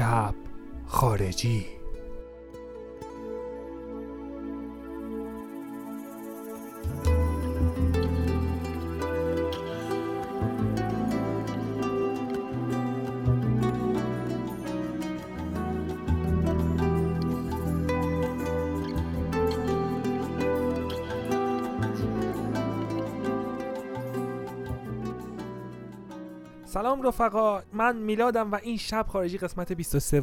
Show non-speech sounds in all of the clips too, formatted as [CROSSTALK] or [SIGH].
شب خارجی. سلام رفقا من میلادم و این شب خارجی قسمت 23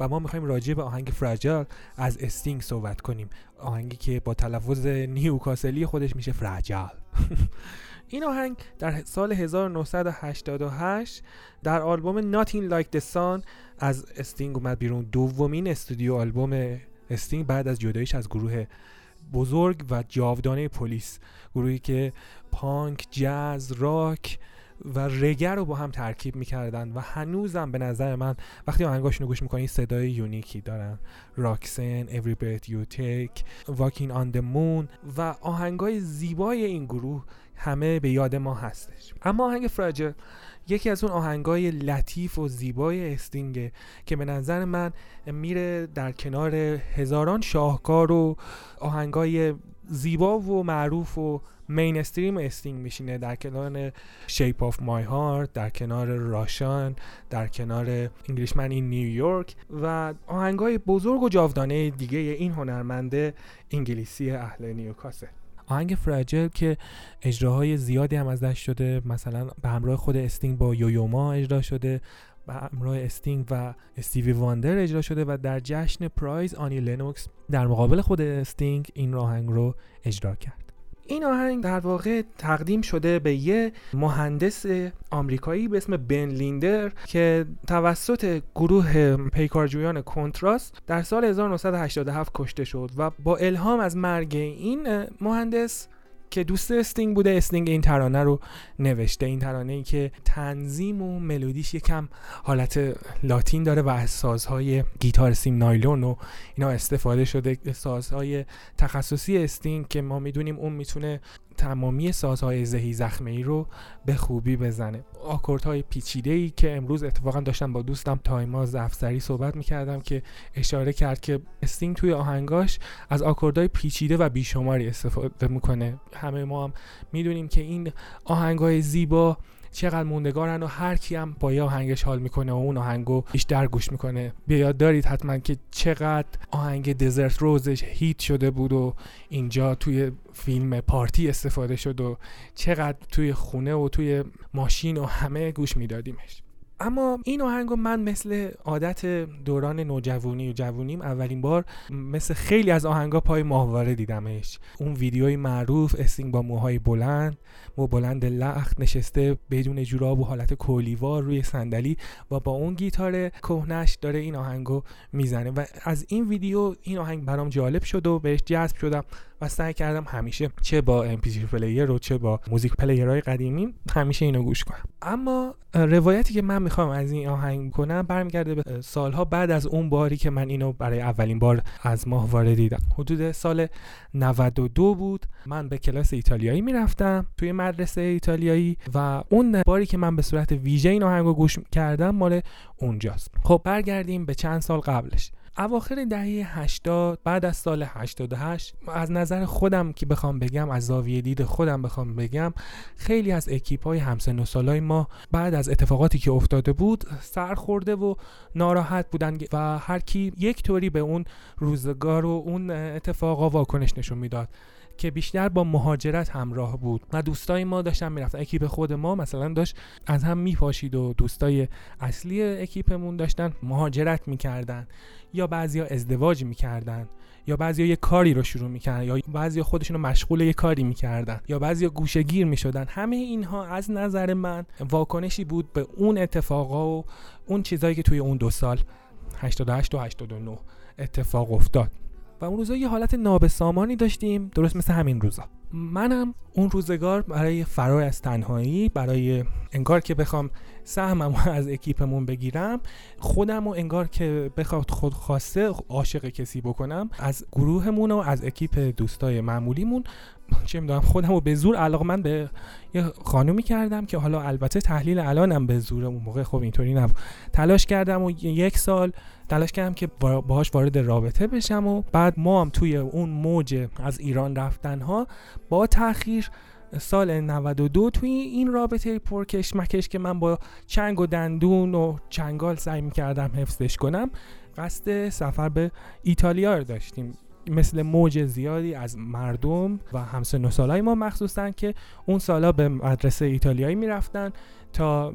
و ما می‌خوایم راجع به آهنگ Fragile از استینگ صحبت کنیم. آهنگی که با تلفظ نیوکاسلی خودش میشه Fragile. [LAUGHS] این آهنگ در سال 1988 در آلبوم Nothing Like the Sun از استینگ اومد بیرون. دومین استودیو آلبوم استینگ بعد از جداییش از گروه بزرگ و جاودانه پلیس. گروهی که پانک، جاز، راک و رگر رو با هم ترکیب می‌کردن و هنوزم به نظر من وقتی آهنگاشون رو گوش می‌کنی صدای یونیکی دارن. راکسن Every Breath You Take Walking on the Moon و آهنگای زیبای این گروه همه به یاد ما هستش. اما آهنگ فراجل یکی از اون آهنگای لطیف و زیبای استینگه که به نظر من میره در کنار هزاران شاهکار و آهنگای زیبا و معروف و mainstream استینگ میشینه. در کنار Shape of My Heart در کنار Russians در کنار Englishman in New York و آهنگای بزرگ و جاودانه دیگه این هنرمنده انگلیسی اهل نیوکاسل. آهنگ Fragile که اجراهای زیادی هم ازش شده مثلا به همراه خود استینگ با یویوما اجرا شده. به همراه استینگ و استیوی واندر اجرا شده و در جشن prize آنی لنوکس در مقابل خود استینگ این آهنگ رو اجرا کرد. این آهنگ در واقع تقدیم شده به یه مهندس آمریکایی به اسم بن لیندر که توسط گروه پیکارجویان کنتراس در سال 1987 کشته شد و با الهام از مرگ این مهندس که دوست استینگ بوده. استینگ این ترانه رو نوشته. این ترانه ای که تنظیم و ملودیش یکم حالت لاتین داره و از سازهای گیتار سیم نایلون و اینا استفاده شده. سازهای تخصصی استینگ که ما می‌دونیم اون می‌تونه تمامی سازهای زهی زخمه رو به خوبی بزنه. های پیچیده ای که امروز اتفاقا داشتم با دوستم تایما افسری صحبت می‌کردم که اشاره کرد که استینگ توی آهنگاش از های پیچیده و بیشماری استفاده می‌کنه. همه ما هم می‌دونیم که این های زیبا چقدر موندگارن و هر کی هم با یه آهنگش حال می‌کنه و اون آهنگو بیشتر گوش می‌کنه. بیاد دارید حتما که چقدر آهنگ Desert Rose ش hit شده بود و اینجا توی فیلم پارتی استفاده شد و چقدر توی خونه و توی ماشین و همه گوش میدادیمش. اما این آهنگ من مثل عادت دوران نوجوانی و جوونیم اولین بار مثل خیلی از آهنگا پای ماهواره دیدمش. اون ویدیوی معروف استینگ با موهای بلند مو بلند لخت نشسته بدون جوراب و حالت کولیوار روی صندلی و با اون گیتار کهنش داره این آهنگو می‌زنه. و از این ویدیو این آهنگ برام جالب شد و بهش جذب شدم. و سعی کردم همیشه چه با MP3 player و چه با music player های قدیمی همیشه اینو گوش کنم. اما روایتی که من می‌خوام از این آهنگ کنم برمیگرده به سالها بعد از اون باری که من اینو برای اولین بار از ماه دیدم. حدود سال 92 بود. من به کلاس ایتالیایی می‌رفتم توی مدرسه ایتالیایی و اون باری که من به صورت ویژه این آهنگ گوش کردم مال اونجاست. خب برگردیم به چند سال قبلش. اواخر دهه 80 بعد از سال 88 از نظر خودم که بخوام بگم از زاویه دید خودم بخوام بگم خیلی از اکیپ های همسن و سالای ما بعد از اتفاقاتی که افتاده بود سر خورده و ناراحت بودن و هر کی یک طوری به اون روزگار و اون اتفاقا واکنش نشون می‌داد. که بیشتر با مهاجرت همراه بود و دوستای ما داشتن می‌رفتن. اکیپ خود ما مثلا داشت از هم میپاشید و دوستای اصلی اکیپمون داشتن مهاجرت می‌کردن یا بعضیا ازدواج می‌کردن یا بعضیا یه کاری رو شروع می‌کردن یا بعضیا خودشون رو مشغول یه کاری می‌کردن یا بعضیا گوشگیر می‌شدن. همه اینها از نظر من واکنشی بود به اون اتفاقا و اون چیزایی که توی اون دو سال 88 و 89 اتفاق افتاد. و اون روزا یه حالت نابسامانی داشتیم درست مثل همین روزا. منم اون روزگار برای فرار از تنهایی برای انگار که بخوام سهمم [LAUGHS] از اکیپمون بگیرم. خودم و انگار که بخواد خود خواسته عاشق کسی بکنم. از گروهمون و از اکیپ دوستای معمولیمون. چه می‌دونم خودم رو به زور علاقه من به یه خانومی کردم که حالا البته تحلیل الانم به زور اون موقع. خب اینطوری نبود. تلاش کردم و یک سال تلاش کردم که باهاش وارد رابطه بشم و بعد ما هم توی اون موج از ایران رفتن ها با تاخیر سال 92 توی این رابطه پرکش مکش که من با چنگ و دندون و چنگال سعی می‌کردم حفظش کنم قصد سفر به ایتالیا رو داشتیم. مثل موج زیادی از مردم و همسن و ما مخصوصا که اون سالا به مدرسه ایتالیایی می‌رفتن تا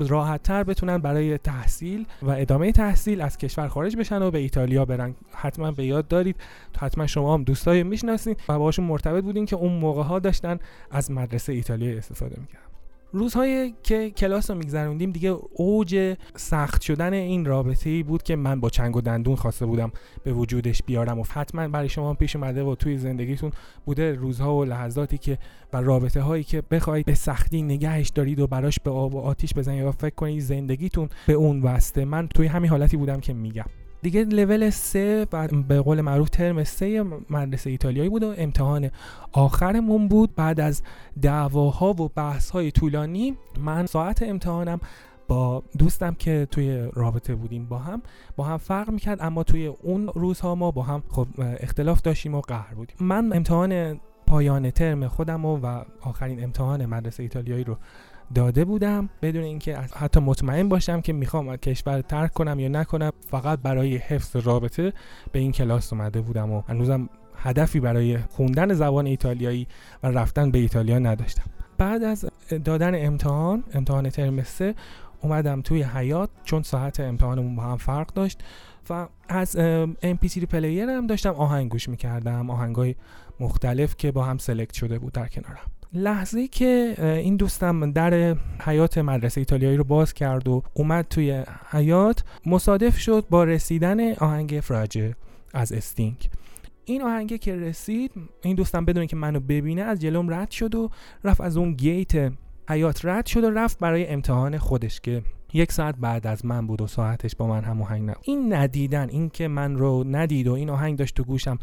راحت تر بتونن برای تحصیل و ادامه تحصیل از کشور خارج بشن و به ایتالیا برن. حتما به یاد دارید. حتما شما هم دوستای می‌شناسید و باشون مرتبط بودین که اون موقع ها داشتن از مدرسه ایتالیا استفاده می‌کردن. روزهایی که کلاس رو میگذروندیم دیگه اوج سخت شدن این رابطه ای بود که من با چنگ و دندون خواسته بودم به وجودش بیارم و حتما برای شما پیش اومده و توی زندگیتون بوده روزها و لحظاتی که و رابطه هایی که بخواید به سختی نگهش دارید و براش به آب و آتیش بزنید و فکر کنید زندگیتون به اون وسته من توی همین حالتی بودم که میگم. دیگه لول سه به قول معروف ترم سه مدرسه ایتالیایی بود و امتحان آخرمون بود. بعد از دعواها و بحث طولانی من ساعت امتحانم با دوستم که توی رابطه بودیم با هم با هم فرق می‌کرد اما توی اون روزها ما با هم خب اختلاف داشتیم و قهر بودیم. من امتحان پایان ترم خودم و, و آخرین امتحان مدرسه ایتالیایی رو داده بودم بدون اینکه حتی مطمئن باشم که می‌خوام کشور ترک کنم یا نکنم. فقط برای حفظ رابطه به این کلاس اومده بودم و هنوزم هدفی برای خوندن زبان ایتالیایی و رفتن به ایتالیا نداشتم. بعد از دادن امتحان امتحان ترم سه اومدم توی حیاط چون ساعت امتحانمون با هم فرق داشت و از MP3 player هم داشتم آهنگ گوش می‌کردم آهنگای مختلف که با هم select شده بود در کنارم. لحظه که این دوستم در حیاط مدرسه ایتالیایی رو باز کرد و اومد توی حیات مصادف شد با رسیدن آهنگ فراجه از استینگ. این آهنگه که رسید این دوستم بدون که منو ببینه از جلوم رد شد و رفت از اون گیت حیات رد شد و رفت برای امتحان خودش که یک ساعت بعد از من بود و ساعتش با من هم آهنگ نبود. این ندیدن این که من رو ندید و این آهنگ داشت تو گوشم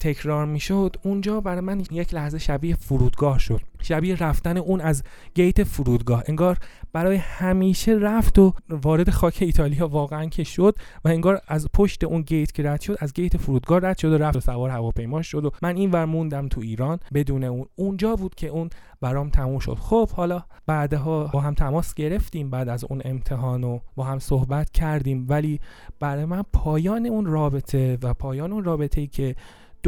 تکرار می‌شد اونجا برای من یک لحظه شبیه فرودگاه شد. شبیه رفتن اون از گیت فرودگاه. انگار برای همیشه رفت و وارد خاک ایتالیا واقعا که شد و انگار از پشت اون گیت که رد شد از گیت فرودگاه رد شد و رفت و سوار هواپیما شد و من این ور موندم تو ایران بدون اون. اونجا بود که اون برام تموم شد. خب حالا بعدها با هم تماس گرفتیم بعد از اون امتحان و با هم صحبت کردیم. ولی برای من پایان اون رابطه و پایان اون رابطه که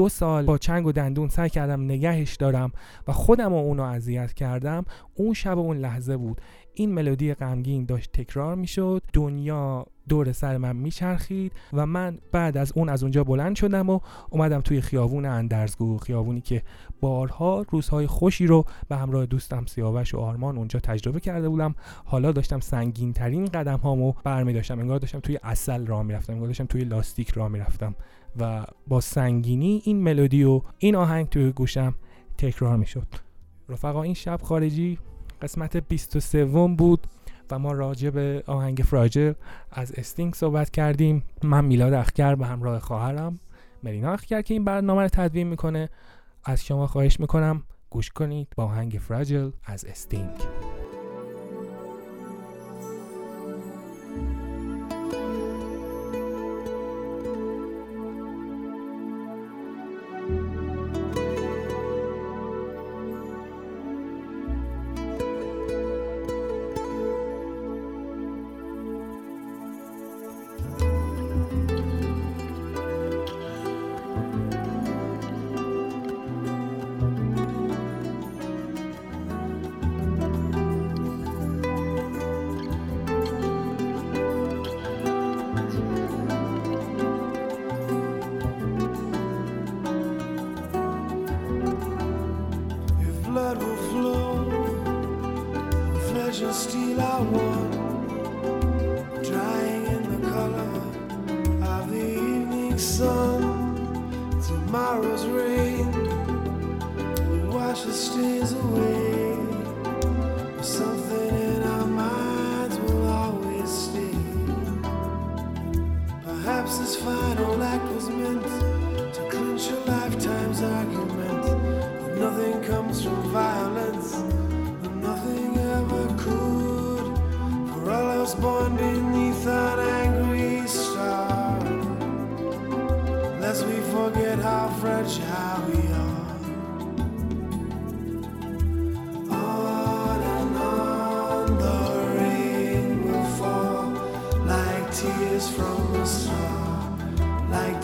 دو سال با چنگ و دندون سعی کردم نگهش دارم و خودم و اونو اذیت کردم. اون شب و اون لحظه بود. این ملودی غمگین داشت تکرار می‌شد. دنیا دور سر من میچرخید و من بعد از اون از اونجا بلند شدم و اومدم توی خیابون اندرزگو خیابونی که بارها روزهای خوشی رو به همراه دوستم سیاوش و آرمان اونجا تجربه کرده بودم. حالا داشتم سنگین ترین قدم هامو برمی داشتم. انگار داشتم توی اصل راه می‌رفتم انگار داشتم توی لاستیک راه می‌رفتم و با سنگینی این ملودی و این آهنگ توی گوشم تکرار می‌شد رفقا این شب خارجی قسمت 23 بود. و ما راجع به آهنگ Fragile از استینگ صحبت کردیم. من میلاد اخگر به همراه خواهرم مرینا اخگر که این برنامه رو تدوین می‌کنه. از شما خواهش می‌کنم گوش کنید با آهنگ Fragile از استینگ treasure steal our wood, drying in the color of the evening sun. Tomorrow's rain will wash the stains away. Something in our minds will always stay. Perhaps this final act was meant to clinch a lifetime's argument. But nothing comes from violence.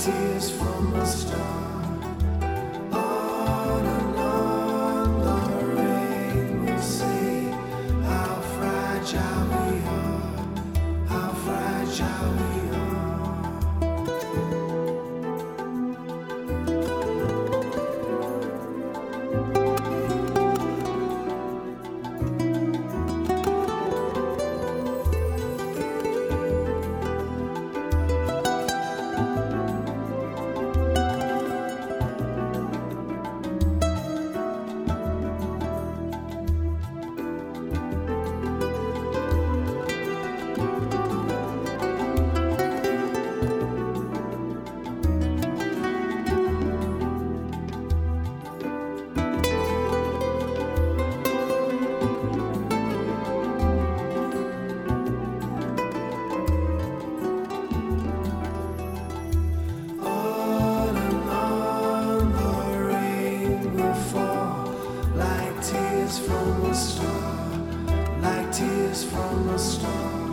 tears from the stars. from a star, like tears from a star.